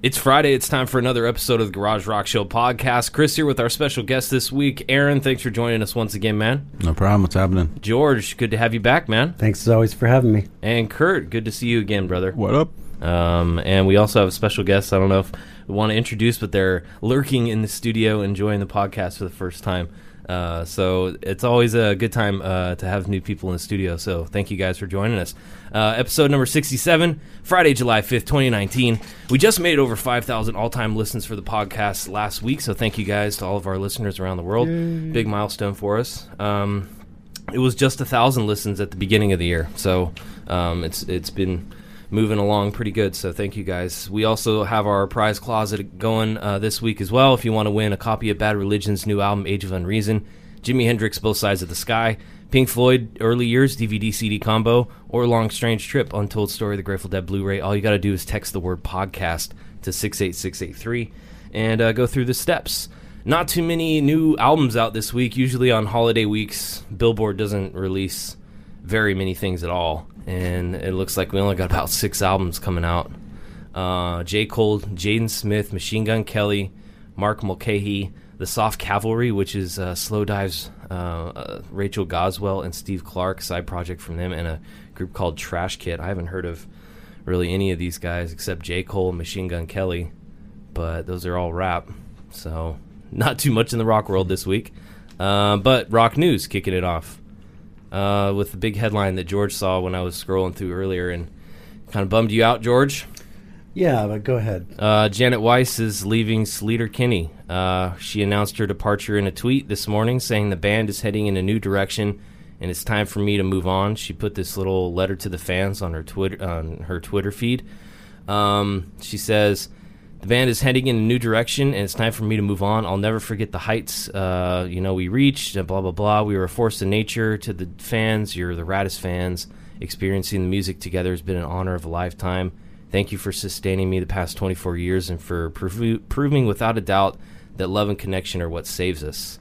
It's Friday. It's time for another episode of the Garage Rock Show podcast. Chris here with our special guest this week, Aaron. Thanks for joining us once again, man. No problem. What's happening? George, good to have you back, man. Thanks as always for having me. And Kurt, good to see you again, brother. What up? Um, and we also have a special guest. I don't know if we want to introduce, but they're lurking in the studio, enjoying the podcast for the first time. Uh, so it's always a good time uh, to have new people in the studio. So thank you guys for joining us. Uh, episode number 67, Friday, July 5th, 2019. We just made over 5,000 all time listens for the podcast last week. So thank you guys to all of our listeners around the world. Big milestone for us. Um, it was just a thousand listens at the beginning of the year. So um, it's it's been moving along pretty good. So thank you guys. We also have our prize closet going uh, this week as well. If you want to win a copy of Bad Religion's new album Age of Unreason, Jimi Hendrix Both Sides of the Sky, Pink Floyd Early Years DVD CD combo, or Long Strange Trip Untold Story of the Grateful Dead Blu-ray, all you got to do is text the word podcast to 68683 and uh, go through the steps. Not too many new albums out this week. Usually on holiday weeks, Billboard doesn't release very many things at all, and it looks like we only got about six albums coming out. Uh, J. Cole, Jaden Smith, Machine Gun Kelly, Mark Mulcahy, The Soft Cavalry, which is uh, Slowdive's uh, uh, Rachel Goswell and Steve Clarke, side project from them, and a group called Trash Kit. I haven't heard of really any of these guys except J. Cole and Machine Gun Kelly, but those are all rap. So not too much in the rock world this week. Uh, but rock news kicking it off uh, with the big headline that George saw when I was scrolling through earlier and kind of bummed you out, George. Yeah, but go ahead. Uh, Janet Weiss is leaving Sleater Kinney. Uh, she announced her departure in a tweet this morning saying the band is heading in a new direction and it's time for me to move on. She put this little letter to the fans on her Twitter on her Twitter feed. Um, she says, "The band is heading in a new direction, and it's time for me to move on. I'll never forget the heights, uh, you know, we reached. Blah blah blah. We were a force of nature to the fans. You're the raddest fans. Experiencing the music together has been an honor of a lifetime. Thank you for sustaining me the past 24 years and for prov- proving without a doubt that love and connection are what saves us."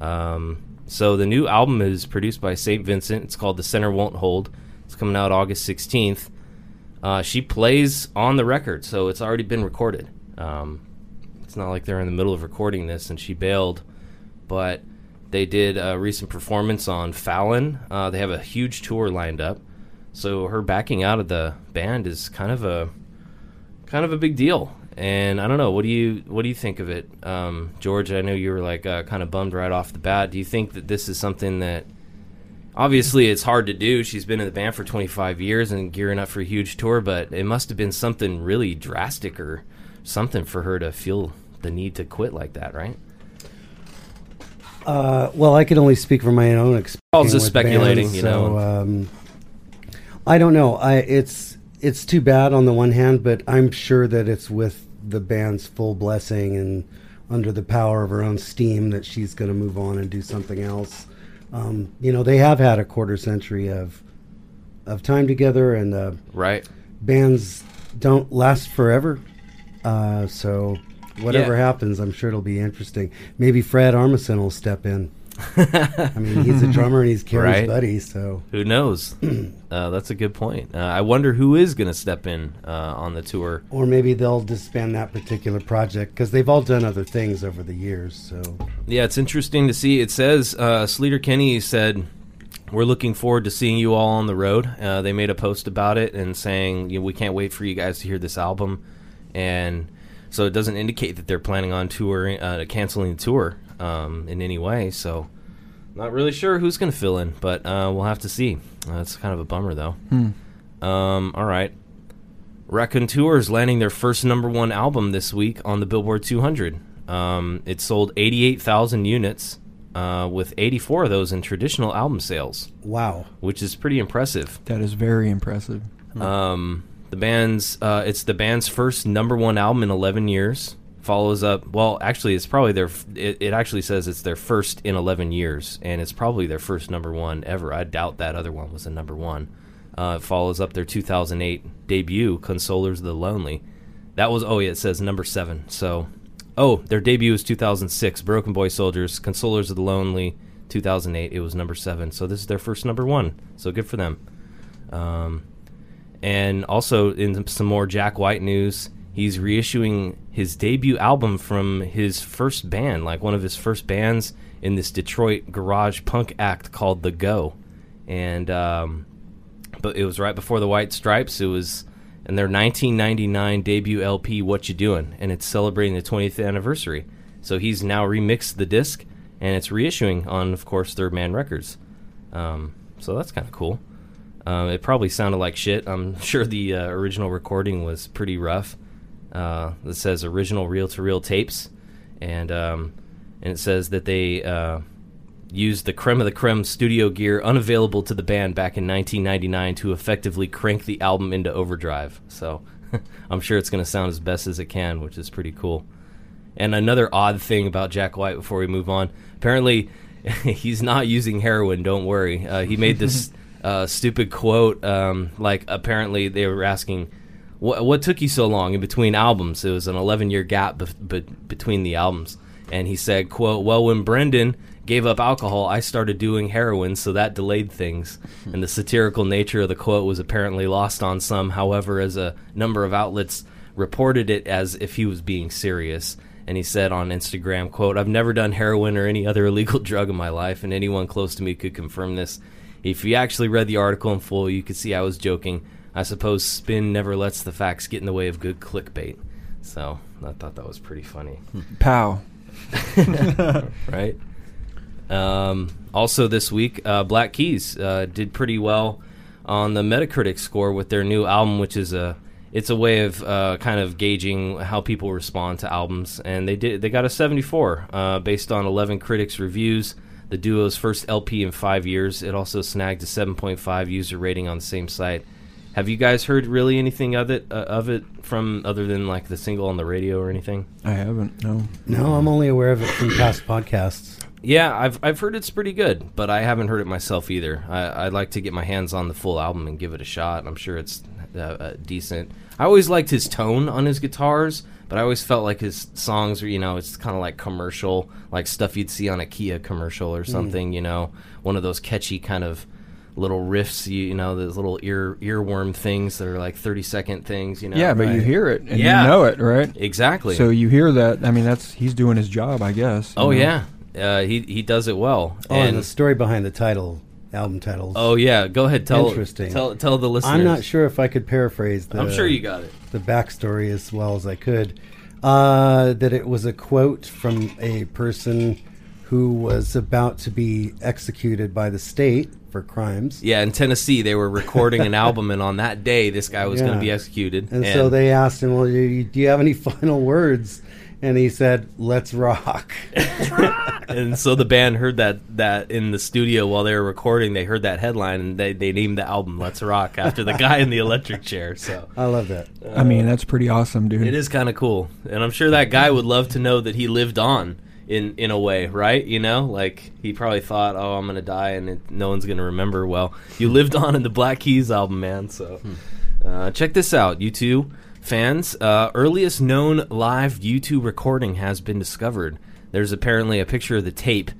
Um, so the new album is produced by St. Vincent. It's called The Center Won't Hold. It's coming out August 16th. Uh, she plays on the record, so it's already been recorded. Um, it's not like they're in the middle of recording this and she bailed, but they did a recent performance on Fallon. Uh, they have a huge tour lined up, so her backing out of the band is kind of a kind of a big deal. And I don't know, what do you what do you think of it, um, George? I know you were like uh, kind of bummed right off the bat. Do you think that this is something that obviously it's hard to do? She's been in the band for 25 years and gearing up for a huge tour, but it must have been something really drastic or something for her to feel the need to quit like that, right? Uh, well, I can only speak from my own experience. I was just speculating, bands, you so. Um, I don't know. I it's it's too bad on the one hand, but I'm sure that it's with the band's full blessing and under the power of her own steam that she's going to move on and do something else. Um, you know, they have had a quarter century of of time together, and uh, Right. bands don't last forever. Uh, so whatever Yeah. happens, I'm sure it'll be interesting. Maybe Fred Armisen will step in. I mean, he's a drummer and he's Carrie's Right. buddy, so Who knows? uh, that's a good point. Uh, I wonder who is going to step in uh, on the tour. or maybe they'll disband that particular project because they've all done other things over the years. So Yeah, it's interesting to see. It says uh, Sleater Kinney said, "We're looking forward to seeing you all on the road." Uh, they made a post about it and saying, you know, "We can't wait for you guys to hear this album," and so it doesn't indicate that they're planning on touring, uh, canceling the tour um, in any way. So, not really sure who's going to fill in, but uh, we'll have to see. Uh, it's kind of a bummer, though. Um, all right. Raconteurs landing their first number one album this week on the Billboard 200. Um, it sold 88,000 units, uh, with 84 of those in traditional album sales, wow, which is pretty impressive. That is very impressive. Um, the band's uh, it's the band's first number one album in 11 years. Follows up. Well, actually, it's probably their. It, it actually says it's their first in 11 years, and it's probably their first number one ever. I doubt that other one was a number one. Uh, it follows up their 2008 debut, "Consolers of the Lonely." That was oh yeah, it says number seven. So, oh, their debut was 2006, "Broken Boy Soldiers," "Consolers of the Lonely." 2008, it was number seven. So this is their first number one. So good for them. Um, and also in some more Jack White news, he's reissuing his debut album from his first band, like one of his first bands in this Detroit garage punk act called The Go, and um, but it was right before the White Stripes. It was in their 1999 debut LP, "What You Doing," and it's celebrating the 20th anniversary. So he's now remixed the disc, and it's reissuing on, of course, Third Man Records. Um, so that's kind of cool. Um, it probably sounded like shit. I'm sure the uh, original recording was pretty rough. Uh, it says original reel to reel tapes, and um, and it says that they uh, used the creme of the creme studio gear unavailable to the band back in 1999 to effectively crank the album into overdrive. So I'm sure it's going to sound as best as it can, which is pretty cool. And another odd thing about Jack White before we move on, apparently he's not using heroin. Don't worry. Uh, he made this uh, stupid quote. Um, like apparently they were asking, "What what took you so long in between albums?" It was an 11 year gap bef- be- between the albums, and he said, "Quote: Well, when Brendan." Gave up alcohol, I started doing heroin, so that delayed things. and the satirical nature of the quote was apparently lost on some. However, as a number of outlets reported it as if he was being serious and he said on Instagram, quote, I've never done heroin or any other illegal drug in my life, and anyone close to me could confirm this. If you actually read the article in full, you could see I was joking. I suppose spin never lets the facts get in the way of good clickbait. So I thought that was pretty funny. Pow. right? Um, also, this week, uh, Black Keys uh, did pretty well on the Metacritic score with their new album, which is a it's a way of uh, kind of gauging how people respond to albums, and they did they got a 74 uh, based on 11 critics' reviews. The duo's first LP in five years. It also snagged a 7.5 user rating on the same site. Have you guys heard really anything of it uh, of it from other than like the single on the radio or anything? I haven't. No. No, I'm only aware of it from past podcasts. Yeah, I've I've heard it's pretty good, but I haven't heard it myself either. I, I'd like to get my hands on the full album and give it a shot. I'm sure it's uh, uh, decent. I always liked his tone on his guitars, but I always felt like his songs were, you know, it's kind of like commercial, like stuff you'd see on a Kia commercial or something. You know, one of those catchy kind of little riffs. You, you know, those little ear earworm things that are like 30 second things. You know. Yeah, but you hear it and Yeah. you know it, right? exactly. So you hear that. I mean, that's he's doing his job, I guess. oh know? yeah, uh, he he does it well. Oh, and the story behind the title, album titles. oh yeah, go ahead. Tell Interesting. Tell tell the listeners. I'm not sure if I could paraphrase the. I'm sure you got it. the backstory as well as I could. Uh, that it was a quote from a person who was about to be executed by the state for crimes. Yeah, in Tennessee, they were recording an album, and on that day, this guy was going to be executed. And, so they asked him, "Well, do you, do you have any final words?" And he said, "Let's rock." and so the band heard that that in the studio while they were recording. They heard that headline, and they, they named the album "Let's Rock" after the guy in the electric chair. So I love that. I mean, that's pretty awesome, dude. it is kind of cool, and I'm sure that guy would love to know that he lived on in in a way, right? You know, like he probably thought, "Oh, I'm gonna die, and it, no one's gonna remember." Well, you lived on in the Black Keys album, man. So uh, check this out, you two fans. Uh, earliest known live U2 recording has been discovered. There's apparently a picture of the tape.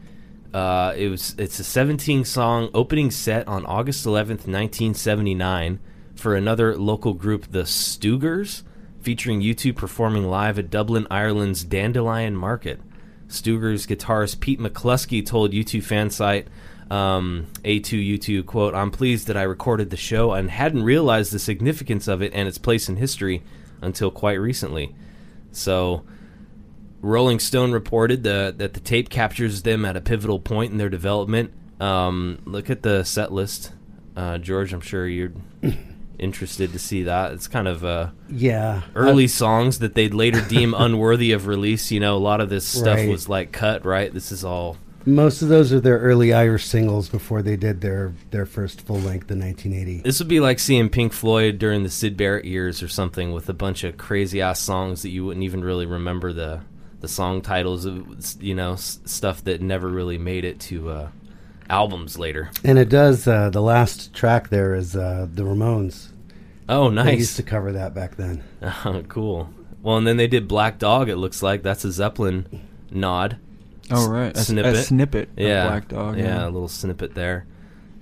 Uh, it was it's a 17 song opening set on August 11th, 1979, for another local group, the Stugers, featuring U2 performing live at Dublin, Ireland's Dandelion Market. Stugers guitarist Pete McCluskey told U2 fan site um, A2U2 quote, "I'm pleased that I recorded the show and hadn't realized the significance of it and its place in history until quite recently." So. Rolling Stone reported the, that the tape captures them at a pivotal point in their development. Um, look at the set list, uh, George. I'm sure you're interested to see that. It's kind of uh, Yeah. early songs that they'd later deem unworthy of release. You know, a lot of this stuff Right. was like cut. Right, this is all. Most of those are their early Irish singles before they did their their first full length in 1980. This would be like seeing Pink Floyd during the Syd Barrett years or something, with a bunch of crazy ass songs that you wouldn't even really remember the the song titles of. You know, s- stuff that never really made it to uh, albums later. And it does. Uh, the last track there is uh, the Ramones. Oh, They nice. used to cover that back then. Oh, cool. Well, and then they did Black Dog. It looks like that's a Zeppelin nod. Oh right, a, snippet. a snippet. Yeah, Of Black Dog. Yeah, a little snippet there.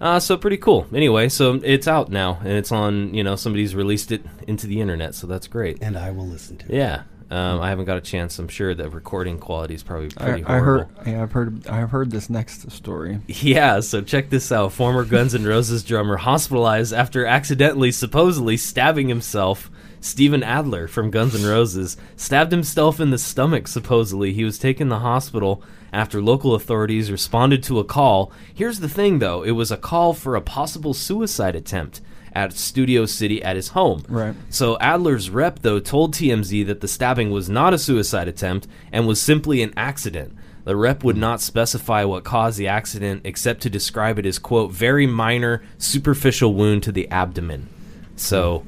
Uh, so pretty cool. Anyway, so it's out now, and it's on. You know, somebody's released it into the internet, so that's great. And I will listen to it. Yeah, um, I haven't got a chance. I'm sure the recording quality is probably I, pretty I horrible. heard. Yeah, I've heard. I've heard this next story. Yeah, so check this out. Former Guns N' Roses drummer hospitalized after accidentally, supposedly stabbing himself. Steven Adler from Guns N' Roses stabbed himself in the stomach, supposedly. He was taken to the hospital after local authorities responded to a call. Here's the thing, though it was a call for a possible suicide attempt at Studio City at his home. Right. So Adler's rep, though, told TMZ that the stabbing was not a suicide attempt and was simply an accident. The rep would not specify what caused the accident except to describe it as, quote, very minor, superficial wound to the abdomen. So,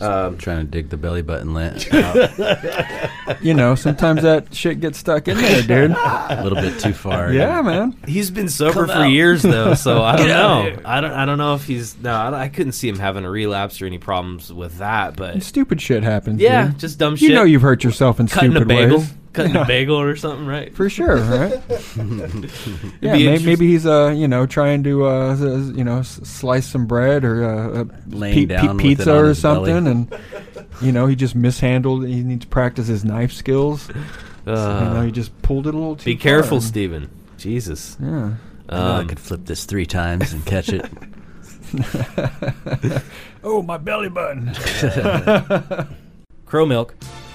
I'm um, trying to dig the belly button lant You know, sometimes that shit gets stuck in there, dude. a little bit too far. Yeah, man. he's been sober for years, though, so I don't know. I don't, I don't know if he's, no, I, I couldn't see him having a relapse or any problems with that, but Stupid shit happens. yeah, dude. just dumb shit. You know you've hurt yourself in cutting a stupid bagel. ways. Cutting a bagel or something, right? For sure, right? yeah, be maybe, he's uh, you know, trying to uh, s- s- you know, s- slice some bread or uh, uh, Laying down with pizza or his belly. something, and you know, he just mishandled. He needs to practice his knife skills. you know, Uh, he just pulled it a little too. be careful, far. Steven. Jesus. Yeah. I I Um, could flip this three times and catch it. oh, my belly button. Crow milk,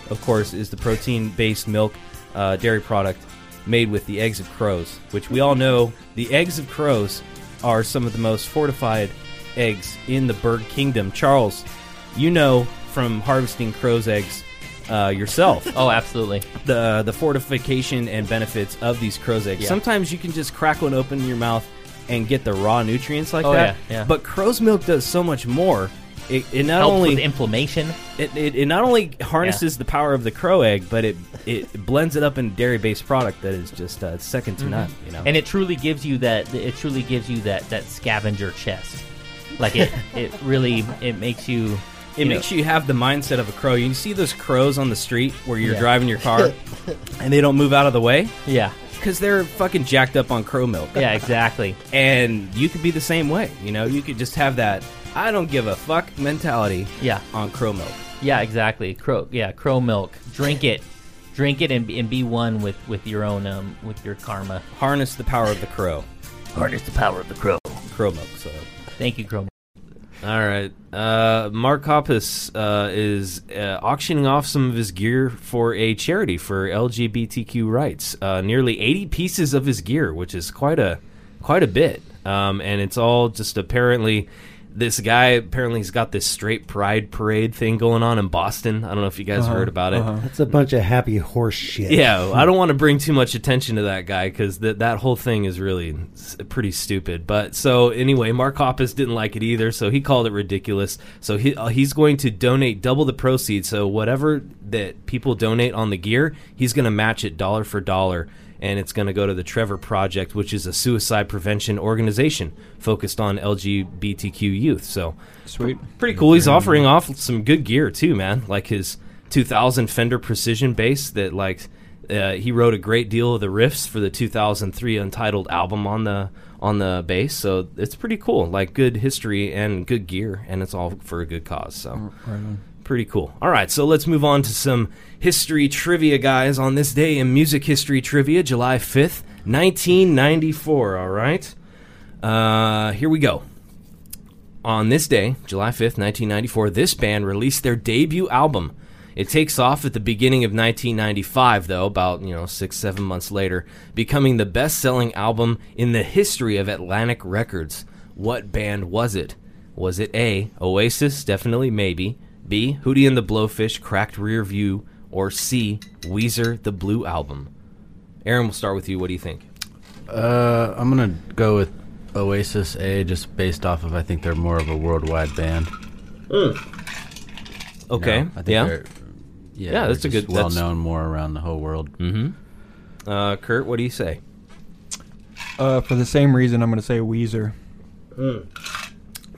of course, is the protein based milk uh, dairy product made with the eggs of crows, which we all know the eggs of crows are some of the most fortified eggs in the bird kingdom. Charles, you know from harvesting crow's eggs uh, yourself Oh, absolutely. the the fortification and benefits of these crow's eggs. Yeah. Sometimes you can just crack one open in your mouth and get the raw nutrients like Oh, that. yeah, yeah. But crow's milk does so much more. It, it not Helps only with inflammation. it, it, it not only harnesses the power of the crow egg, but it it blends it up in dairy based product that is just uh, second to none. You know, and it truly gives you that it truly gives you that that scavenger chest like it it really it makes you it makes you have the mindset of a crow. You see those crows on the street where you're Yeah. driving your car and they don't move out of the way yeah because they're fucking jacked up on crow milk. yeah exactly and you could be the same way. You know, you could just have that I don't give a fuck mentality yeah on crow milk. yeah exactly crow yeah crow milk drink it drink it and, be- and be one with with your own um with your karma Harness the power of the crow. harness the power of the crow Crow milk. So. thank you crow. All right. Uh, Mark Hoppus uh, is uh, auctioning off some of his gear for a charity for LGBTQ rights. Uh, nearly 80 pieces of his gear, which is quite a quite a bit. Um, and it's all just apparently this guy apparently he's got this straight pride parade thing going on in Boston. I don't know if you guys Uh-huh, heard about it. uh-huh. That's a bunch of happy horse shit. Yeah, I don't want to bring too much attention to that guy because that that whole thing is really pretty stupid. But so anyway, Mark Hoppus didn't like it either, so he called it ridiculous. So he uh, he's going to donate double the proceeds. So whatever that people donate on the gear, he's going to match it dollar for dollar. And it's going to go to the Trevor Project, which is a suicide prevention organization focused on LGBTQ youth. So Sweet. pretty cool. He's offering off some good gear too, man. Like his 2000 Fender Precision bass that like uh, he wrote a great deal of the riffs for the 2003 Untitled album on the on the bass. So it's pretty cool. Like good history and good gear, and it's all for a good cause. So Right on. Pretty cool. All right, so let's move on to some history trivia, guys. On this day in music history trivia, July 5th, 1994. All right, uh, here we go. On this day, July 5th, 1994, this band released their debut album. It takes off at the beginning of 1995, though, about, you know, six, seven months later, becoming the best selling album in the history of Atlantic Records. What band was it? Was it A, Oasis, definitely maybe, B, Hootie and the Blowfish, Cracked Rear View, or C, Weezer, the Blue Album? Aaron, we'll start with you. What do you think? Uh, I'm gonna go with Oasis A, just based off of I think they're more of a worldwide band. Okay. You know, I think yeah. they're- Yeah, Yeah, they're that's a just good- well that's- known more around the whole world. Mm-hmm. Uh, Kurt, what do you say? Uh, for the same reason, I'm going to say Weezer.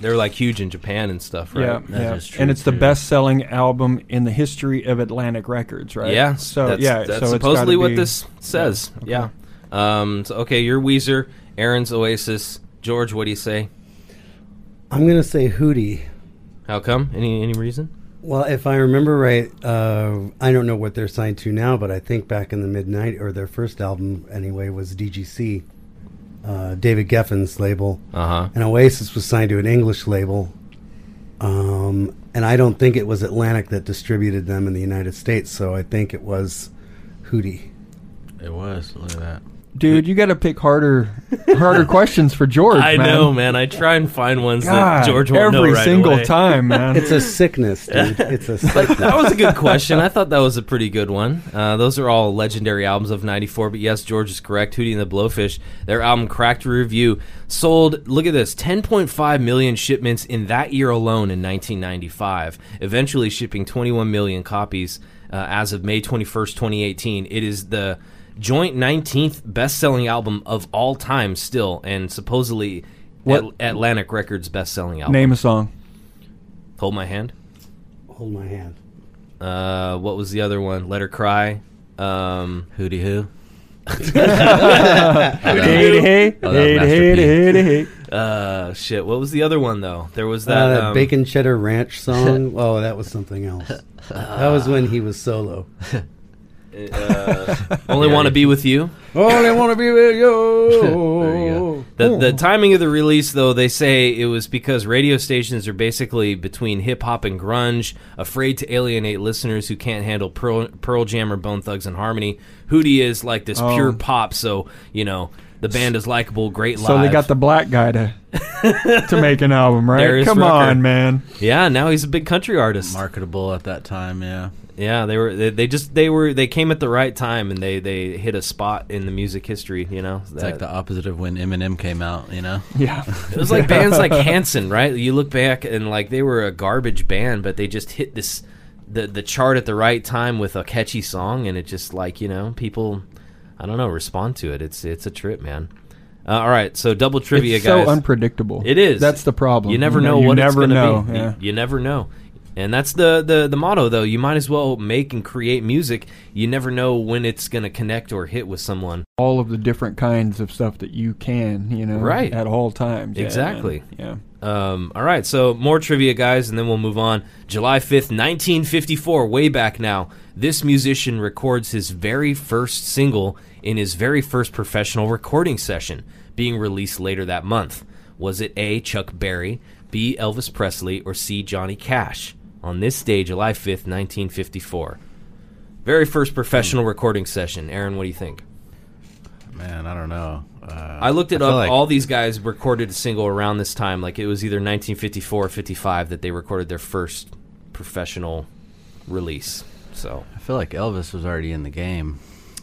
They're like huge in Japan and stuff, right? Yeah, That yeah. is true, and it's the best-selling album in the history of Atlantic Records, right? Yeah. So that's, yeah, that's so it's supposedly what be- this says. okay. Yeah. Um. So, okay, you're Weezer. Aaron's Oasis. George, what do you say? I'm gonna say Hootie. How come? Any any reason? Well, if I remember right, uh, I don't know what they're signed to now, but I think back in the mid '90s, or their first album anyway, was DGC, uh, David Geffen's label, Uh huh. and Oasis was signed to an English label. Um, and I don't think it was Atlantic that distributed them in the United States, so I think it was Hootie. It was. Look at that. Dude, you got to pick harder, harder questions for George. I man. know, man. I try and find ones God, that George won't every know right single away. time, man. It's a sickness, dude. It's a sickness. that was a good question. I thought that was a pretty good one. Uh, those are all legendary albums of '94. But yes, George is correct. Hootie and the Blowfish, their album Cracked Rear View, sold. Look at this: 10.5 million shipments in that year alone in 1995. Eventually shipping 21 million copies uh, as of May 21st, 2018. It is the joint 19th best-selling album of all time, still, and supposedly What- At- Atlantic Records best-selling album. Name a song. Hold my hand. Hold my hand. Uh, what was the other one? Let Her Cry. Um, Hootie Who. Hey, hey, hey, hey, hey, hey, hey. uh, shit. What was the other one though? There was Uh, that. that um, bacon cheddar ranch song. oh, that was something else. that was when he was solo. uh, Only want to be with you. Only want to be with you. There you The the timing of the release, though, they say it was because radio stations are basically between hip hop and grunge, afraid to alienate listeners who can't handle Pearl, Pearl Jam or Bone Thugs and Harmony. Hootie is like this Oh. pure pop, so you know the band is likable, great live. So they got the black guy to to make an album, right? Come Rucker. on, man. yeah. Now he's a big country artist. Marketable at that time, yeah. Yeah, they were. They, they just they were they came at the right time and they they hit a spot in the music history. You know, It's like the opposite of when Eminem came out, you know? Yeah. It was like bands like Hanson, right? You look back and like they were a garbage band, but they just hit this the the chart at the right time with a catchy song, and it just like you know people, I don't know, respond to it. It's it's a trip, man. Uh, all right, so double trivia, it's guys. so unpredictable. It is. That's the problem. You never You know, you what never it's going know. to be. You- You, never know. And that's the, the, the motto, though. You might as well make and create music. You never know when it's going to connect or hit with someone. All of the different kinds of stuff that you can, you know, Right. at all times. Yeah, Exactly. man. Yeah. Um, all right, so more trivia, guys, and then we'll move on. July 5th, 1954, way back now, this musician records his very first single in his very first professional recording session, being released later that month. Was it A. Chuck Berry, B. Elvis Presley, or C. Johnny Cash? On this day, July 5th, 1954. Very first professional recording session. Aaron, what do you think? Man, I don't know. Uh, I looked it feel up. like- All these guys recorded a single around this time. Like it was either 1954 or 55 that they recorded their first professional release. So I feel like Elvis was already in the game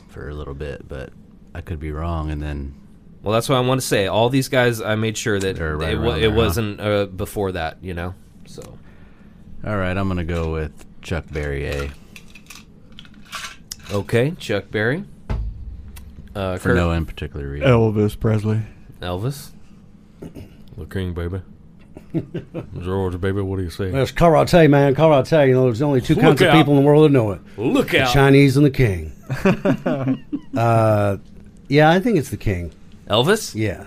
for a little bit, but I could be wrong. And then Well, that's what I want to say. All these guys, I made sure that right it, it wasn't uh, before that, you know. So All right, I'm gonna go with Chuck Berry A okay, Chuck Berry, uh, for Kurt- no in particular reason. Elvis Presley. Elvis, the King, baby, George, baby. What do you say? That's karate, man. Karate. You know, there's only two Look kinds out. of people in the world that know it: Look at the out, Chinese and the king. uh, yeah, I think it's the king. Elvis. Yeah.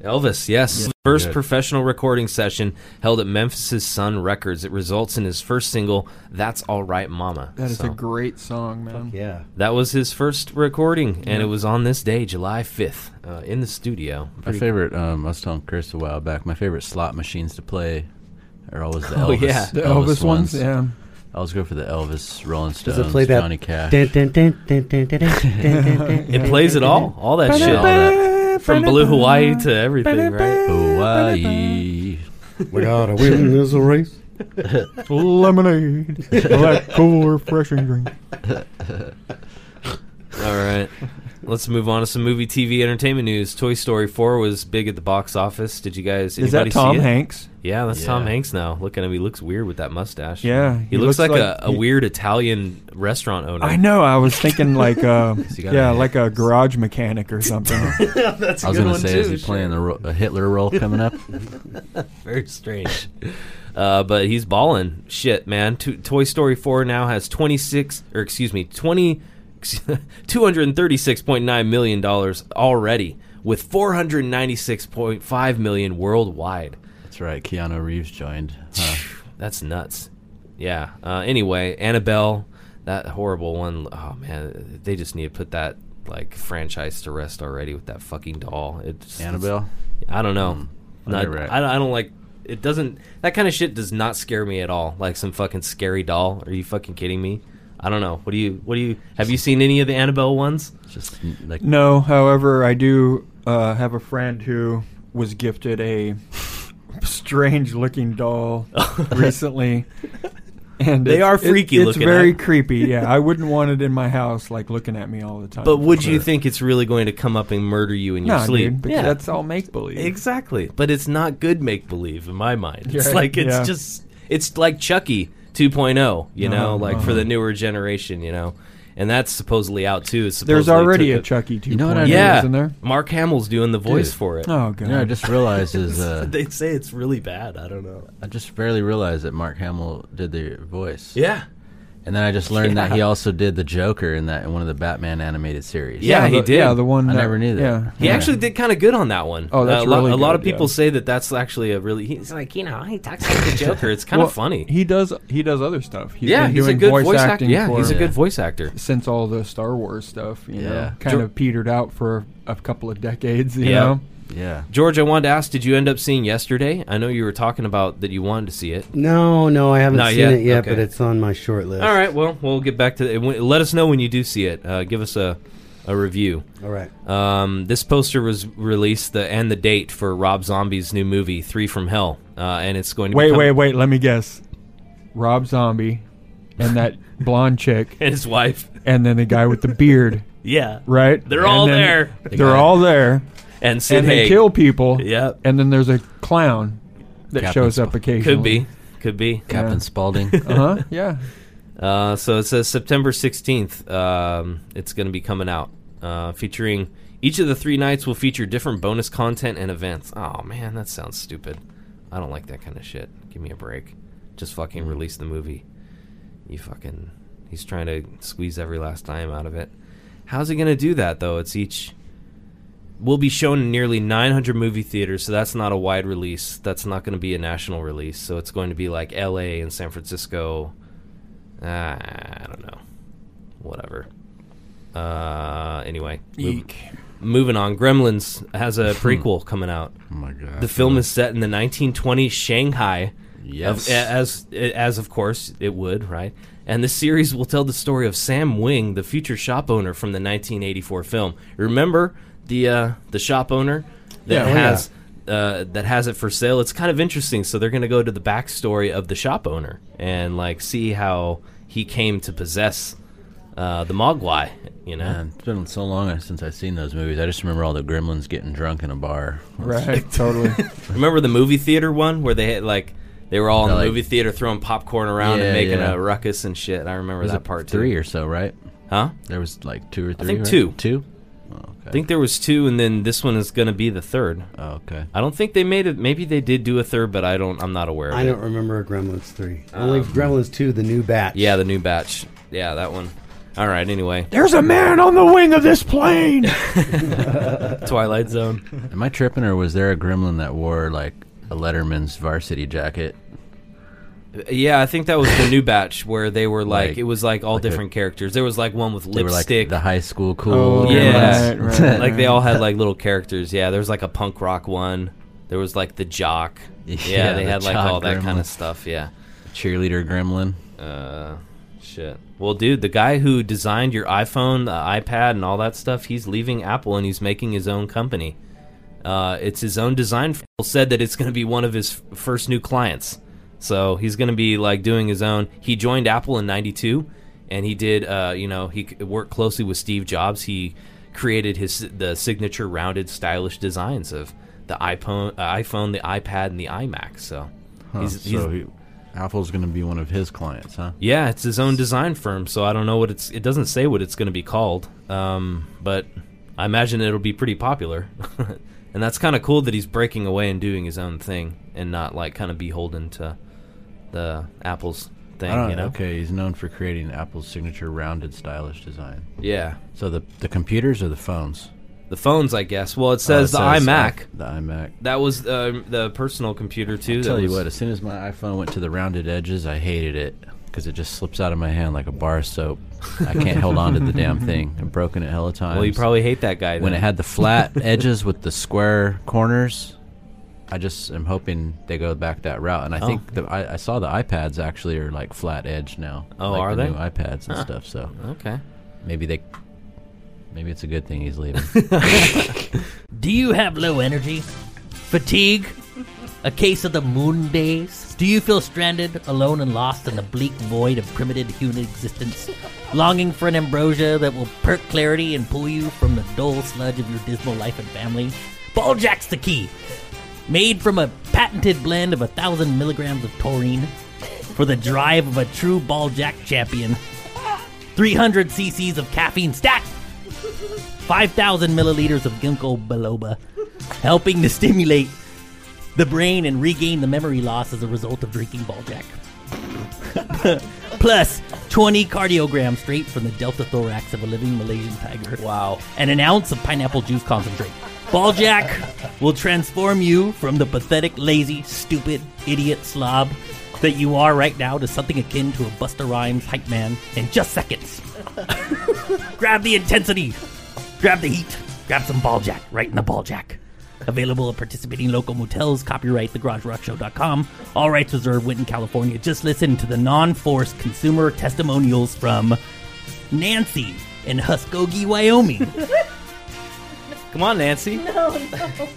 Elvis, yes. First professional recording session held at Memphis' Sun Records. It results in his first single, That's All Right Mama. That is so, a great song, man. yeah. That was his first recording, and it was on this day, July 5th, uh, in the studio. Pretty My favorite, um, I was telling Chris a while back, my favorite slot machines to play are always the oh, Elvis, oh, yeah. the Elvis, Elvis ones. ones. Yeah. I always go for the Elvis, Rolling Stones, it that Johnny Cash. it plays it all, all that shit. All that. From Blue Hawaii to everything, right? Hawaii. We gotta win this race. Lemonade. I like cool, refreshing drink. All right. Let's move on to some movie, TV, entertainment news. Toy Story 4 was big at the box office. Did you guys? Is that Tom see it? Hanks? Yeah, that's Tom Hanks now. Look at him; he looks weird with that mustache. Yeah, he, he looks, looks like, like- a, a he- weird Italian restaurant owner. I know. I was thinking like, uh, he got yeah, a- like a garage mechanic or something. that's I was going to say, is he playing a, ro- a Hitler role coming up? Very strange. Uh, but he's balling. Shit, man. To- Toy Story 4 now has 26, or excuse me, 20, $236.9 million already, with 496.5 million worldwide. That's right. Keanu Reeves joined. Huh. That's nuts. Yeah. Uh, anyway, Annabelle, that horrible one. Oh man, they just need to put that like franchise to rest already with that fucking doll. It's Annabelle. I don't know. Mm, Not, never- I, I don't like. It doesn't. That kind of shit does not scare me at all. Like some fucking scary doll. Are you fucking kidding me? I don't know. What do you? What do you? Have you seen any of the Annabelle ones? Just like No, however, I do uh, have a friend who was gifted a strange-looking doll recently, and They it's- are it- freaky it's looking, very huh? creepy. Yeah, I wouldn't want it in my house, like looking at me all the time. But would for you think it's really going to come up and murder you in your No, sleep? dude, because that's all make believe. Exactly. But it's not good make believe in my mind. It's Yeah, like it's yeah. just it's like Chucky 2.0, you know, Uh-huh, like for uh-huh. the newer generation, you know. And that's supposedly out too. It's There's already a Chucky 2.0, You know what I Yeah, isn't there? Mark Hamill's doing the voice Dude. for it. Oh god. you know, I just realized is uh, they say it's really bad. I don't know. I just barely realized that Mark Hamill did the voice. Yeah. And then I just learned that he also did the Joker in that in one of the Batman animated series. Yeah, he the, did. Yeah, the one I that- never knew that. Yeah, He Yeah. actually did kind of good on that one. Oh, that's uh, a lot, really A lot of people yeah. say that that's actually a really. He's like, you know, he talks like the Joker. It's kind Well, of funny. He does. He does other stuff. He's yeah, been he's a good voice, voice, actor. Yeah, he's a good voice actor. since all the Star Wars stuff. You know, Yeah. kind Geor- of petered out for a couple of decades. You Yeah. know, Yeah. George, I wanted to ask, did you end up seeing yesterday? I know you were talking about that you wanted to see it. No, no, I haven't Not seen yet? it yet, Okay. but it's on my short list. All right, well, we'll get back to it. When- Let us know when you do see it. Uh, give us a, a review. All right. Um, this poster was released the, and the date for Rob Zombie's new movie, Three from Hell, uh, and it's going to wait, be com- wait, wait. Let me guess. Rob Zombie, and that blonde chick, and his wife. and then the guy with the beard. Yeah, Right? They're And all then there. They're all there, and Sid and they Haig. kill people. Yep, And then there's a clown that Captain shows up Sp- occasionally. could be, could be. Captain Yeah. Spaulding. Uh huh. Yeah. Uh, so it says September 16th. Um, it's going to be coming out, uh, featuring each of the three nights will feature different bonus content and events. Oh man, that sounds stupid. I don't like that kind of shit. Give me a break. Just fucking release the movie. You fucking. He's trying to squeeze every last dime out of it. How's he going to do that though? It's each. Will be shown in nearly 900 movie theaters, so that's not a wide release. That's not going to be a national release. So it's going to be like L.A. and San Francisco, Ah, I don't know. Whatever. Uh, anyway, move- moving on. Gremlins has a prequel coming out. Oh my god. The film is set in the 1920s Shanghai, Yes. of, as as of course it would, right? And the series will tell the story of Sam Wing, the future shop owner from the 1984 film. Remember the uh, the shop owner that Yeah, oh, has uh, that has it for sale. It's kind of interesting. So they're going to go to the backstory of the shop owner and like see how he came to possess uh, the Mogwai. You know, Man, it's been so long since I've seen those movies. I just remember all the gremlins getting drunk in a bar. Right. totally. Remember the movie theater one where they had like they were all in The, the like- movie theater throwing popcorn around Yeah, and making yeah. a ruckus and shit. I remember Was that it part three too. or so, right? Huh? There was like two or three. I think right? two. Two. Oh, okay. I think there was two, and then this one is going to be the third. Oh, okay. I don't think they made it. Maybe they did do a third, but I don't. I'm not aware of I it. don't remember Gremlins 3. Only Gremlins 2, the new batch. Yeah, the new batch. Yeah, that one. All right. Anyway, There's a man on the wing of this plane. Twilight Zone. Am I tripping, or was there a gremlin that wore like a Letterman's varsity jacket? Yeah, I think that was the new batch where they were like, Like- it was like all like a- different characters. There was like one with They were like lipstick. the high school cool. Oh, yeah, gremlins. right, right. like they all had like little characters. Yeah, there was like a punk rock one. There was like the jock. Yeah, Yeah, they the had like jock all that kind gremlin. of stuff. Yeah. cheerleader gremlin. Uh, shit. Well, dude, the guy who designed your iPhone, the iPad, and all that stuff, he's leaving Apple and he's making his own company. Uh, it's his own design. f- Said that it's going to be one of his f- first new clients. So he's going to be like doing his own. He joined Apple in '92, and he did. Uh, you know, he worked closely with Steve Jobs. He created his the signature rounded, stylish designs of the iPhone, uh, iPhone, the iPad, and the iMac. So Huh, he's, he's so he, Apple's going to be one of his clients, huh? yeah, it's his own design firm, so I don't know what it's. It doesn't say what it's going to be called, um, but I imagine it'll be pretty popular. and that's kind of cool that he's breaking away and doing his own thing and not like kind of beholden to the Apple's thing. I don't You know? Okay, he's known for creating Apple's signature rounded, stylish design. Yeah. So the the computers or the phones? The phones, I guess. Well, it says Oh, the it says iMac. the iMac. that was uh, the personal computer too. Tell that you was- what, as soon as my iPhone went to the rounded edges, I hated it because it just slips out of my hand like a bar of soap. I can't hold on to the damn thing. I've broken it hella times. Well, you probably hate that guy. when it had the flat edges with the square corners. I just am hoping they go back that route, and I Oh. think the, I, I saw the iPads actually are like flat edge now. Oh, like are the they? new iPads and Huh. stuff? So okay. maybe they, maybe it's a good thing he's leaving. Do you have low energy? Fatigue? A case of the moon days? Do you feel stranded, alone, and lost in the bleak void of primitive human existence? Longing for an ambrosia that will perk clarity and pull you from the dull sludge of your dismal life and family? Balljack's the key! Made from a patented blend of a thousand milligrams of taurine for the drive of a true Balljack champion. 300 cc's of caffeine stacked 5,000 milliliters of ginkgo biloba, helping to stimulate the brain and regain the memory loss as a result of drinking Balljack. Plus, 20 cardiograms straight from the delta thorax of a living Malaysian tiger. Wow. And an ounce of pineapple juice concentrate. Balljack will transform you from the pathetic, lazy, stupid, idiot slob that you are right now to something akin to a Busta Rhymes hype man in just seconds. Grab the intensity. Grab the heat. Grab some ball jack right in the ball jack. Available at participating local motels. Copyright thegaragerockshow.com. All rights reserved. Winton, California. Just listen to the non-forced consumer testimonials from Nancy in Huskogee, Wyoming. Come on, Nancy. No, no.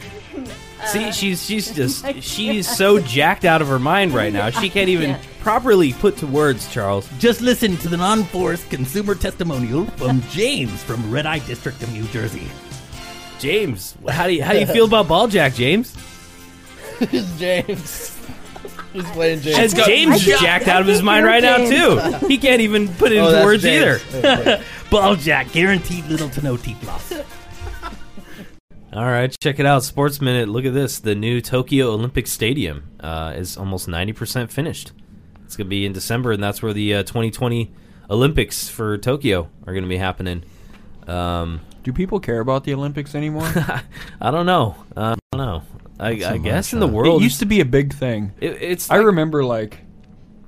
See, she's she's just she's so jacked out of her mind right now. She can't even can't. properly put to words, Charles. Just listen to the non-forced consumer testimonial from James from Red Eye District of New Jersey. James, how do you how do you feel about Balljack, James? James, who's playing As James is jacked I out of his mind you're right now too. He can't even put it Oh, into words James. either. Ball jack, guaranteed little to no teeth loss. All right, check it out. Sports Minute. Look at this. The new Tokyo Olympic Stadium uh, is almost 90% finished. It's going to be in December, and that's where the uh, 2020 Olympics for Tokyo are going to be happening. Um, Do people care about the Olympics anymore? I don't know. Uh, I don't know. I, I guess in the world, it used to be a big thing. it- it's. I remember like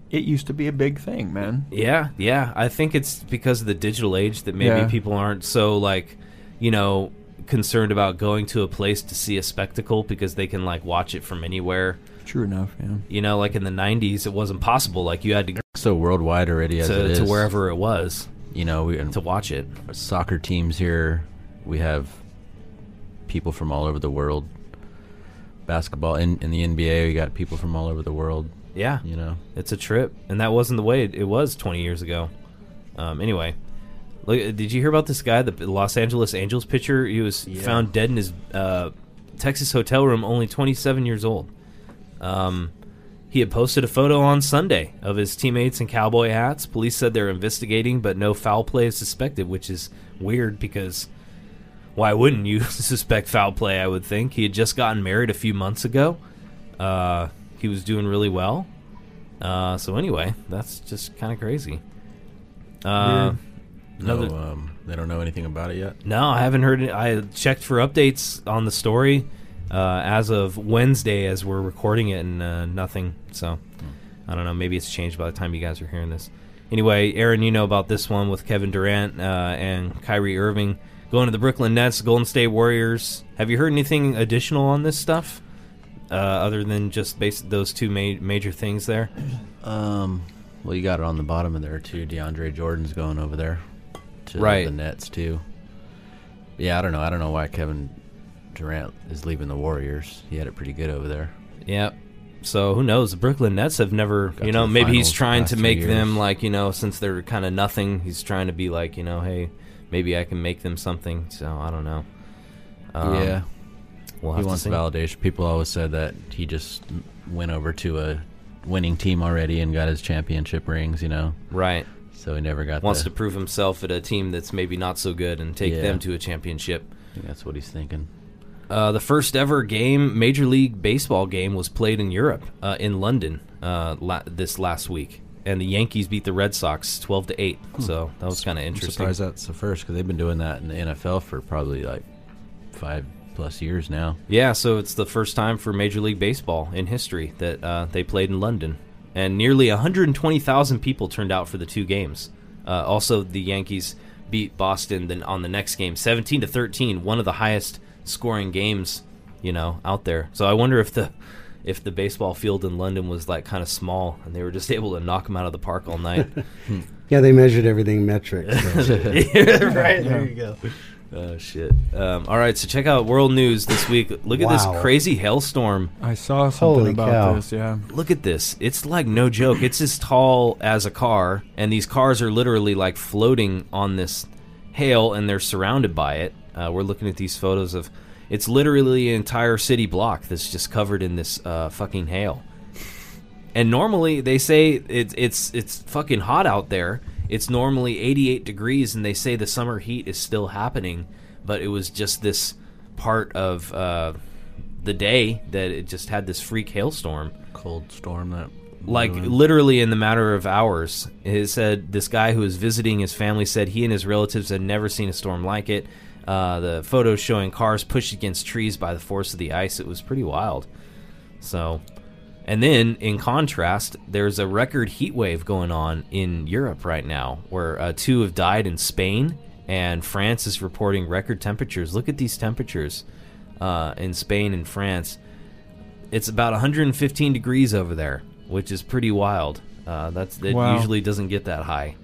it used to be a big thing, man. Yeah, yeah. I think it's because of the digital age that maybe Yeah. people aren't so like, you know, concerned about going to a place to see a spectacle because they can like watch it from anywhere. True enough, yeah. You know, like in the '90s, it wasn't possible. Like you had to go so worldwide already as it to, is. to wherever it was you know we and to watch it. soccer teams here. We have people from all over the world. Basketball in, in the NBA, we got people from all over the world. Yeah, You know, it's a trip, and that wasn't the way it, it was 20 years ago. Um, anyway, look, did you hear about this guy, the Los Angeles Angels pitcher? He was Yeah. found dead in his uh, Texas hotel room, only 27 years old. Um, he had posted a photo on Sunday of his teammates in cowboy hats. Police said they're investigating, but no foul play is suspected, which is weird because why wouldn't you suspect foul play? I would think he had just gotten married a few months ago. Uh, he was doing really well. Uh, so anyway, that's just kind of crazy. Uh, another, no, um, they don't know anything about it yet. no, I haven't heard it. I checked for updates on the story uh, as of Wednesday, as we're recording it, and uh, nothing. So I don't know. Maybe it's changed by the time you guys are hearing this. Anyway, Aaron, you know about this one with Kevin Durant uh, and Kyrie Irving going to the Brooklyn Nets, Golden State Warriors. Have you heard anything additional on this stuff, uh, other than just base those two ma- major things there? Um, well, you got it on the bottom of there too. DeAndre Jordan's going over there to Right. the Nets too. Yeah, I don't know. I don't know why Kevin Durant is leaving the Warriors. He had it pretty good over there. Yep. So who knows? The Brooklyn Nets have never, Got you know, maybe he's trying to make them like, you know, since they're kind of nothing, he's trying to be like, you know, hey, maybe I can make them something. So I don't know. Um, yeah, we'll he wants validation. People always said that he just went over to a winning team already and got his championship rings. You know, Right. So he never got. Wants the, to prove himself at a team that's maybe not so good and take Yeah. them to a championship. I think that's what he's thinking. Uh, the first ever game, Major League Baseball game, was played in Europe, uh, in London, uh, la- this last week, and the Yankees beat the Red Sox twelve to eight. So that was kind of I'm interesting. surprised that's the first because they've been doing that in the NFL for probably like five plus years now. Yeah, so it's the first time for Major League Baseball in history that uh, they played in London, and nearly 120,000 people turned out for the two games. Uh, also, the Yankees beat Boston then on the next game, 17 to 13, one of the highest scoring games, you know, out there. So I wonder if the if the baseball field in London was like kind of small and they were just able to knock them out of the park all night. Yeah, they measured everything metric. so- right there you go. Oh shit! Um, all right, so check out world news this week. Look at Wow. this crazy hailstorm I saw something Holy about cow. this. Yeah. look at this. It's like no joke. It's as tall as a car, and these cars are literally like floating on this hail, and they're surrounded by it. Uh, we're looking at these photos of. It's literally an entire city block that's just covered in this uh, fucking hail. And normally they say it's it's it's fucking hot out there. It's normally 88 degrees, and they say the summer heat is still happening. But it was just this part of uh, the day that it just had this freak hailstorm Cold storm that. like ruined- literally in the matter of hours. It said this guy who was visiting his family said he and his relatives had never seen a storm like it. Uh, the photos showing cars pushed against trees by the force of the ice. It was pretty wild. So, and then in contrast, there's a record heat wave going on in Europe right now, where uh, two have died in Spain, and France is reporting record temperatures. Look at these temperatures uh, in Spain and France it's about 115 degrees over there, which is pretty wild. Uh, that's it Wow. usually doesn't get that high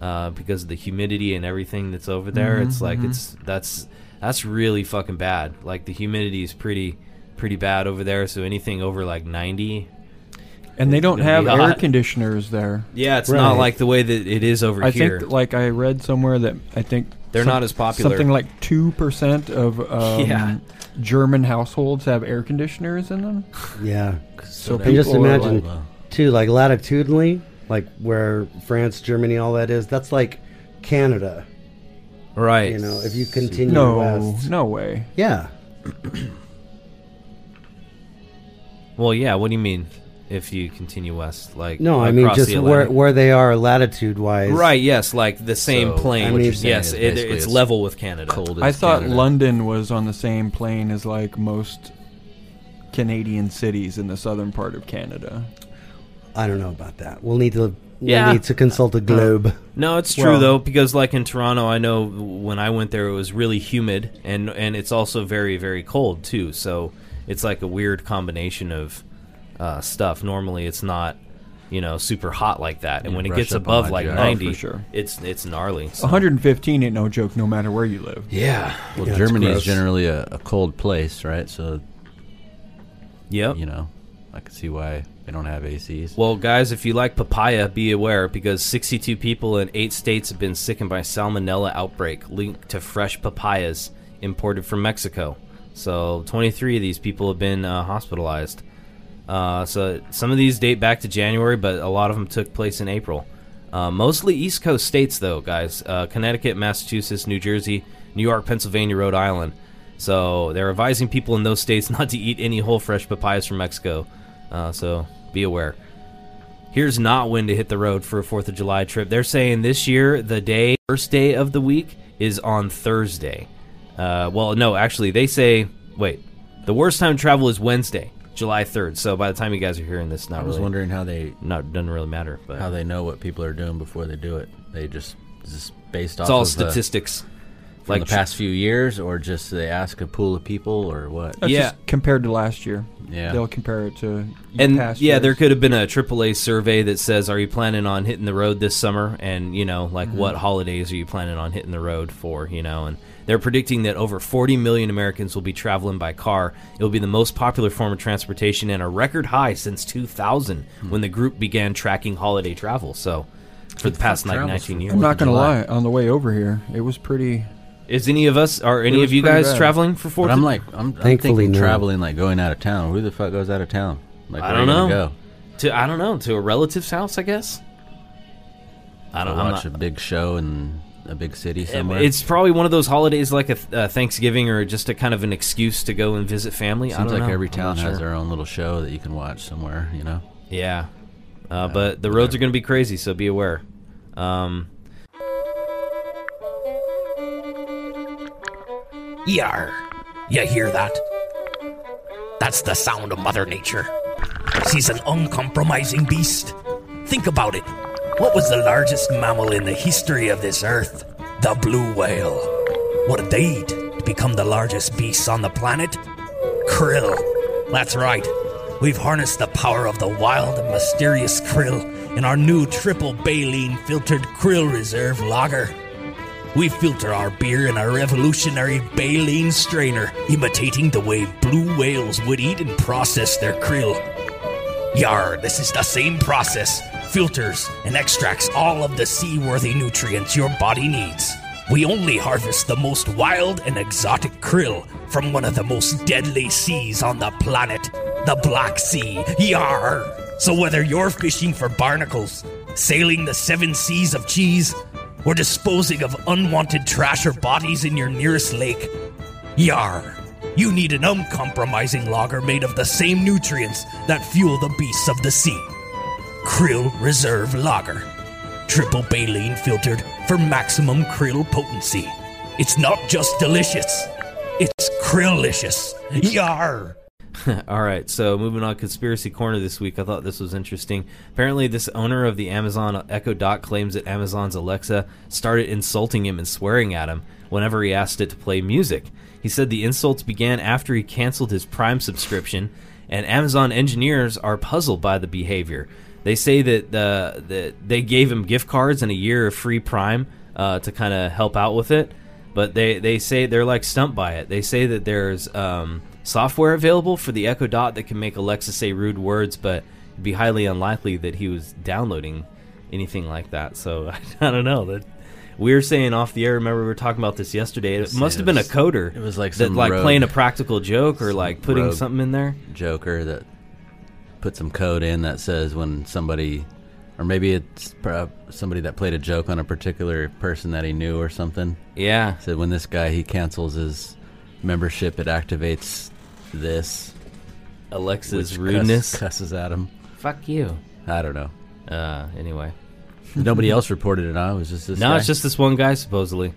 uh, because of the humidity and everything that's over there. Mhm, it's like mhm. it's that's that's really fucking bad. Like the humidity is pretty pretty bad over there. So anything over like 90, And they don't have air hot. conditioners there. yeah, it's not Right. like the way that it is over I here. think, like I read somewhere that I think They're not as popular. Something like two percent of um, Yeah. German households have air conditioners in them. yeah. So And just people are imagine, like- Wow. too, like latitudinally, like where France, Germany, all that is, that's like Canada. right. You know, if you continue no, west. no way. Yeah. well, yeah. What do you mean? If you continue west, like No, I mean across just the where Atlantic? where they are latitude wise. Right. Yes. Like the same So, plane. what you're yes. saying is It, basically it's it's level with Canada. Cold. I as thought Canada. London was on the same plane as like most Canadian cities in the southern part of Canada. I don't know about that. We'll need to. We'll Yeah. need to consult a globe. No, it's true Well- though because like in Toronto, I know when I went there, it was really humid and and it's also very very cold too. So it's like a weird combination of uh, stuff. Normally, it's not you know super hot like that, and You when it brush gets up above on like it, yeah. Oh, ninety, for sure. it's it's gnarly. So. 115 ain't no joke, no matter where you live. Yeah. Well, Yeah, it's Germany is gross. generally a, a cold place, right? So Yep. you know, I can see why they don't have ACs. Well, guys, if you like papaya, be aware because 62 people in eight states have been sickened by salmonella outbreak linked to fresh papayas imported from Mexico. So, 23 of these people have been uh, hospitalized. Uh, so, some of these date back to January, but a lot of them took place in April. Uh, mostly East Coast states, though, guys. Uh, Connecticut, Massachusetts, New Jersey, New York, Pennsylvania, Rhode Island. So, they're advising people in those states not to eat any whole fresh papayas from Mexico. Uh, so, be aware. Here's not when to hit the road for a 4th of July trip. They're saying this year, the day, first day of the week, is on Thursday. Uh, well, no, actually, they say, wait, the worst time to travel is Wednesday, July 3rd. So by the time you guys are hearing this, not I was really, wondering how they not doesn't really matter. But how they know what people are doing before they do it. They just just based off it's all of statistics. From the past few years, or just they ask a pool of people, or what? That's Yeah. just compared to last year. Yeah. They'll compare it to and past yeah, years. there could have been a AAA survey that says, "Are you planning on hitting the road this summer?" And you know, like, mm-hmm. what holidays are you planning on hitting the road for? You know, and they're predicting that over 40 million Americans will be traveling by car. It will be the most popular form of transportation and a record high since 2000, hmm. when the group began tracking holiday travel. So, for the past like 19 years, I'm not gonna lie. On the way over here, it was pretty. Is any of us are any of you guys bad. traveling for Fourth? But I'm like, I'm, I'm Thankfully, thinking no. traveling, like going out of town. Who the fuck goes out of town? Like, I where don't you gonna know. Go? to I don't know to a relative's house, I guess. I don't Go I'm watch not- a big show in a big city somewhere. It's probably one of those holidays like a th- uh, Thanksgiving or just a kind of an excuse to go and visit family. I Seems don't like know. every I'm town not has sure. their own little show that you can watch somewhere. You know. Yeah, uh, but the roads are going to be crazy, so be aware. Um, Yar. You hear that? That's the sound of Mother Nature. She's an uncompromising beast. Think about it. What was the largest mammal in the history of this earth? The blue whale. What did they eat to become the largest beasts on the planet? Krill. That's right. We've harnessed the power of the wild and mysterious krill in our new triple baleen filtered krill reserve lager. We filter our beer in a revolutionary baleen strainer, imitating the way blue whales would eat and process their krill. Yar, this is the same process. Filters and extracts all of the seaworthy nutrients your body needs. We only harvest the most wild and exotic krill from one of the most deadly seas on the planet, the Black Sea. Yar! So whether you're fishing for barnacles, sailing the seven seas of cheese, or disposing of unwanted trash or bodies in your nearest lake, Yar! You need an uncompromising lager made of the same nutrients that fuel the beasts of the sea. Krill Reserve Lager. Triple baleen filtered for maximum krill potency. It's not just delicious, it's krillicious. Yar! All right, so moving on, conspiracy corner this week. I thought this was interesting. Apparently, this owner of the Amazon Echo Dot claims that Amazon's Alexa started insulting him and swearing at him whenever he asked it to play music. He said the insults began after he canceled his Prime subscription, and Amazon engineers are puzzled by the behavior. They say that the that they gave him gift cards and a year of free Prime uh, to kind of help out with it, but they they say they're like stumped by it. They say that there's um, software available for the Echo Dot that can make Alexa say rude words, but it'd be highly unlikely that he was downloading anything like that. So I don't know that. We were saying off the air. Remember, we were talking about this yesterday. It must have been a coder. it was like that, like rogue- playing a practical joke or like putting something in there. Joker that put some code in that says when somebody, or maybe it's somebody that played a joke on a particular person that he knew or something. Yeah, Said when this guy he cancels his membership, it activates this. Alexa's rudeness. cuss, cusses at him. Fuck you. I don't know. Uh, anyway, Nobody else reported it. on. It was just this. no, guy. it's just this one guy supposedly.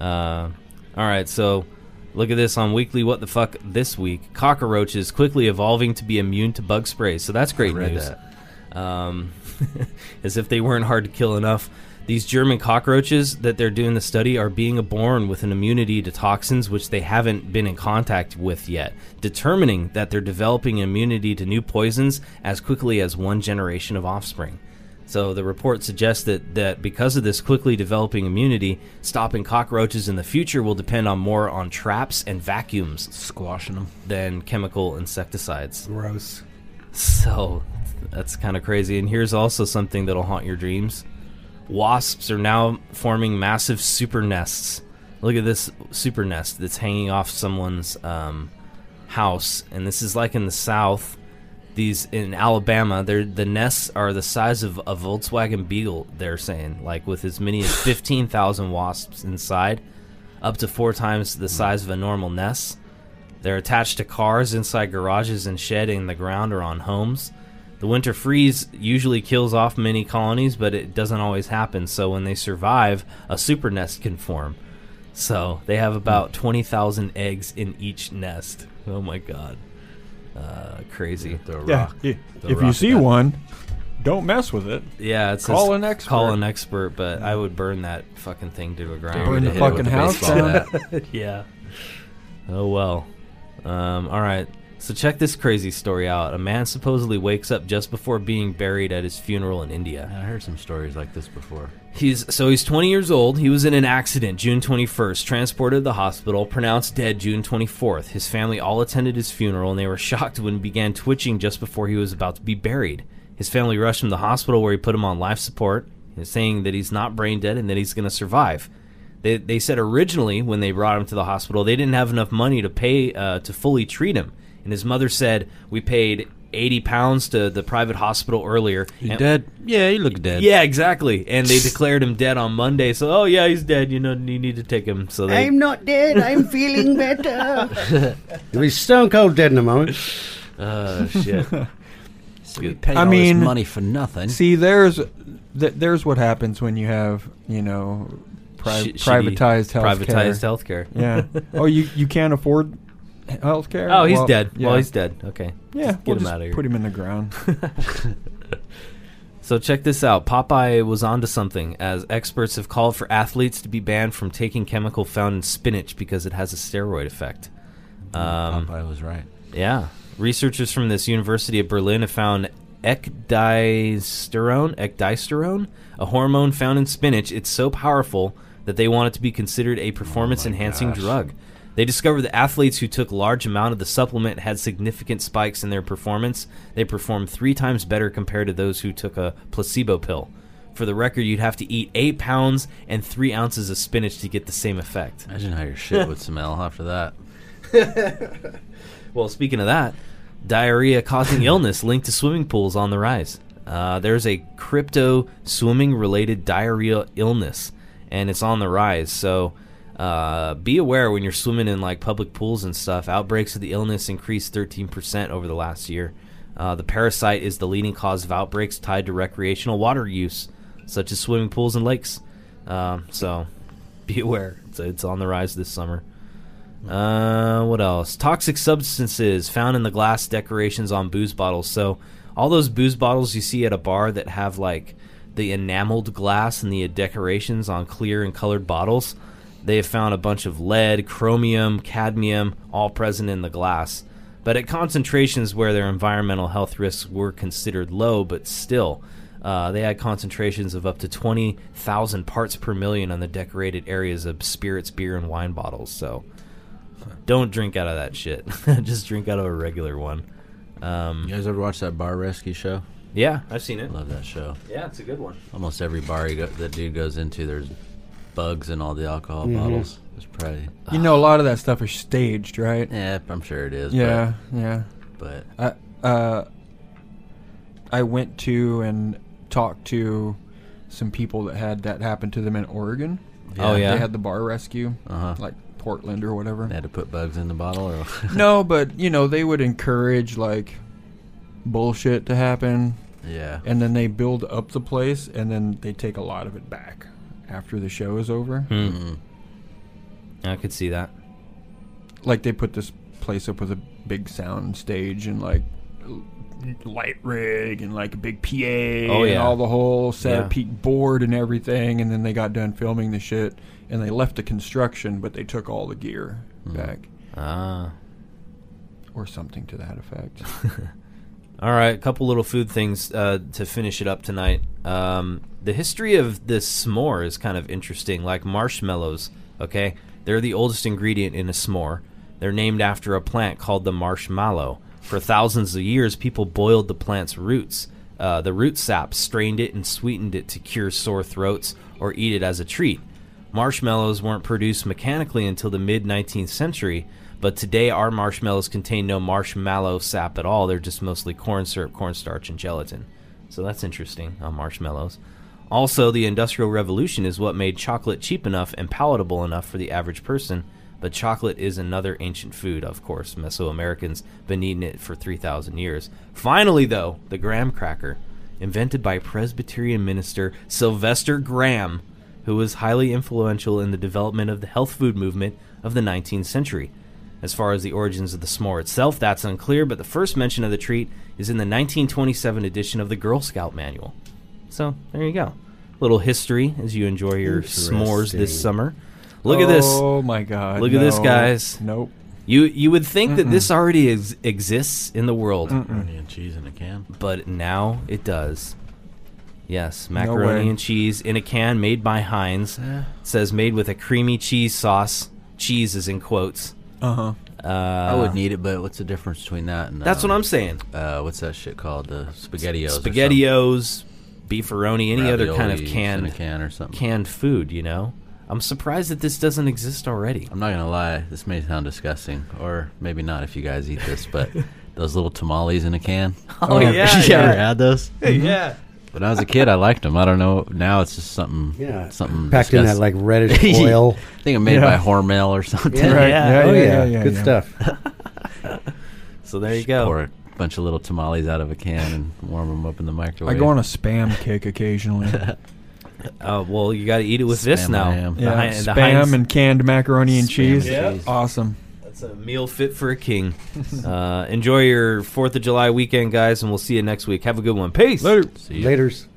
Uh, all right, so look at this on Weekly. What the fuck this week? Cockroaches quickly evolving to be immune to bug sprays. So that's great read news. that. um, as if they weren't hard to kill enough. These German cockroaches that they're doing the study are being born with an immunity to toxins which they haven't been in contact with yet, determining that they're developing immunity to new poisons as quickly as one generation of offspring. So the report suggests that, that because of this quickly developing immunity, stopping cockroaches in the future will depend on more on traps and vacuums Squashing them. than chemical insecticides. Gross. So that's kind of crazy. And here's also something that'll haunt your dreams. Wasps are now forming massive super nests. Look at this super nest that's hanging off someone's um, house, and this is like in the south. These in Alabama, they're, the nests are the size of a Volkswagen Beetle. They're saying, like with as many as fifteen thousand wasps inside, up to four times the size of a normal nest. They're attached to cars inside garages and shed in the ground or on homes. The winter freeze usually kills off many colonies, but it doesn't always happen. So when they survive, a super nest can form. So they have about 20,000 eggs in each nest. Oh my god. Uh, crazy. Throw a Yeah. rock. i- if rock you see that. one, don't mess with it. Yeah, it's Call an expert. Call an expert, but I would burn that fucking thing to the ground. Burn the Hit it with fucking house down. yeah. Oh well. Um, all right. So check this crazy story out. A man supposedly wakes up just before being buried at his funeral in India. I heard some stories like this before. He's so he's 20 years old. He was in an accident June 21st, transported to the hospital, pronounced dead June 24th. His family all attended his funeral and they were shocked when he began twitching just before he was about to be buried. His family rushed him to the hospital where he put him on life support, saying that he's not brain dead and that he's going to survive. They, they said originally when they brought him to the hospital they didn't have enough money to pay uh, to fully treat him, and his mother said we paid 80 pounds to the private hospital earlier. You and- dead? Yeah, he look dead. yeah, exactly. And they declared him dead on Monday. So, oh yeah, he's dead. You know, you need to take him. So they. I'm not dead. I'm feeling better. You'll be stone cold dead in a moment. Oh shit. So we paid I all mean, this money for nothing. See, there's th- there's what happens when you have you know pri- Sh- privatized health privatized healthcare. Yeah. oh, you you can't afford healthcare. Oh, he's Well, dead. Yeah. Well, he's dead. Okay. yeah. Just we'll get him just out of here. Put him in the ground. So check this out. Popeye was onto something, as experts have called for athletes to be banned from taking chemical found in spinach because it has a steroid effect. Um, Popeye was right. yeah, researchers from this University of Berlin have found ecdysterone, ecdysterone, a hormone found in spinach. It's so powerful that they want it to be considered a performance-enhancing gosh. drug. They discovered that athletes who took large amount of the supplement had significant spikes in their performance. They performed three times better compared to those who took a placebo pill. For the record, you'd have to eat eight pounds and three ounces of spinach to get the same effect. Imagine how your shit would smell after that. Well, speaking of that, diarrhea causing illness linked to swimming pools on the rise. Uh, there's a crypto swimming related diarrhea illness, and it's on the rise. So uh, be aware when you're swimming in like public pools and stuff. Outbreaks of the illness increased 13% over the last year. Uh, the parasite is the leading cause of outbreaks tied to recreational water use, such as swimming pools and lakes. Um, so be aware. It's, it's on the rise this summer. Uh, what else? Toxic substances found in the glass decorations on booze bottles. So, all those booze bottles you see at a bar that have like the enameled glass and the decorations on clear and colored bottles, they have found a bunch of lead, chromium, cadmium, all present in the glass. But at concentrations where their environmental health risks were considered low, but still, uh, they had concentrations of up to 20,000 parts per million on the decorated areas of spirits, beer, and wine bottles. So, don't drink out of that shit. Just drink out of a regular one. Um, You guys ever watch that Bar Rescue show? yeah, I've seen it. Love that show. Yeah, it's a good one. Almost every bar go, that dude goes into, there's bugs in all the alcohol Mm-hmm. bottles. It's probably, you know, a lot of that stuff is staged, right? yeah, I'm sure it is. Yeah, yeah. But, but I uh, I went to and talked to some people that had that happen to them in Oregon. Oh, yeah? They had the bar rescue, uh-huh. like Portland or whatever. They had to put bugs in the bottle, or no, but you know they would encourage like bullshit to happen, yeah, and then they build up the place, and then they take a lot of it back after the show is over. Hmm. Mm. I could see that. Like they put this place up with a big sound stage and like light rig and like a big PA Oh, and all the whole set Yeah. peak board and everything, and then they got done filming the shit and they left the construction, but they took all the gear Hmm. back Ah. or something to that effect. All right, a couple little food things uh, to finish it up tonight. Um, the history of this s'more is kind of interesting, like marshmallows. Okay, they're the oldest ingredient in a s'more. They're named after a plant called the marshmallow. For thousands of years, people boiled the plant's roots. Uh, the root sap, strained it, and sweetened it to cure sore throats or eat it as a treat. Marshmallows weren't produced mechanically until the mid 19th century, but today our marshmallows contain no marshmallow sap at all. They're just mostly corn syrup, cornstarch, and gelatin. So that's interesting on marshmallows. Also, the Industrial Revolution is what made chocolate cheap enough and palatable enough for the average person. But chocolate is another ancient food, of course. Mesoamericans been eating it for 3,000 years. Finally, though, the graham cracker, invented by Presbyterian minister Sylvester Graham, who was highly influential in the development of the health food movement of the 19th century. As far as the origins of the s'more itself, that's unclear, but the first mention of the treat is in the 1927 edition of the Girl Scout Manual. So, there you go. Little history as you enjoy your s'mores this summer. Look at this. Oh my god! Look at this, guys. Nope. You you would think that this already ex- exists in the world, macaroni and cheese in a can. but now it does. Yes, macaroni way. and cheese in a can made by Heinz. Eh. It says made with a creamy cheese sauce. Cheese is in quotes. Uh huh. Uh, I would need it, but what's the difference between that and That's um, what I'm saying. Uh, what's that shit called? The spaghettios. Spaghettios, beefaroni, any other kind of Raviolis in canned a can or something. canned food. You know, I'm surprised that this doesn't exist already. I'm not gonna lie, this may sound disgusting, or maybe not if you guys eat this, but those little tamales in a can. Oh, yeah, you yeah. ever had those? yeah. When I was a kid, I liked them. I don't know. Now it's just something. Yeah, something packed in that like reddish oil. I think I'm made Yeah. by Hormel or something. Yeah, Right. Yeah. Yeah, oh yeah, yeah, yeah, yeah, good yeah. stuff. So there you Pour go. Pour a bunch of little tamales out of a can and warm them up in the microwave. I go on a spam kick occasionally. Uh, well, you got to eat it with this now. and ham. Yeah, Hein- the spam Heinz- and canned macaroni and Spam cheese. and cheese. Awesome. It's a meal fit for a king. uh, enjoy your Fourth of July weekend, guys, and we'll see you next week. Have a good one. Peace. Later. See you. Laters.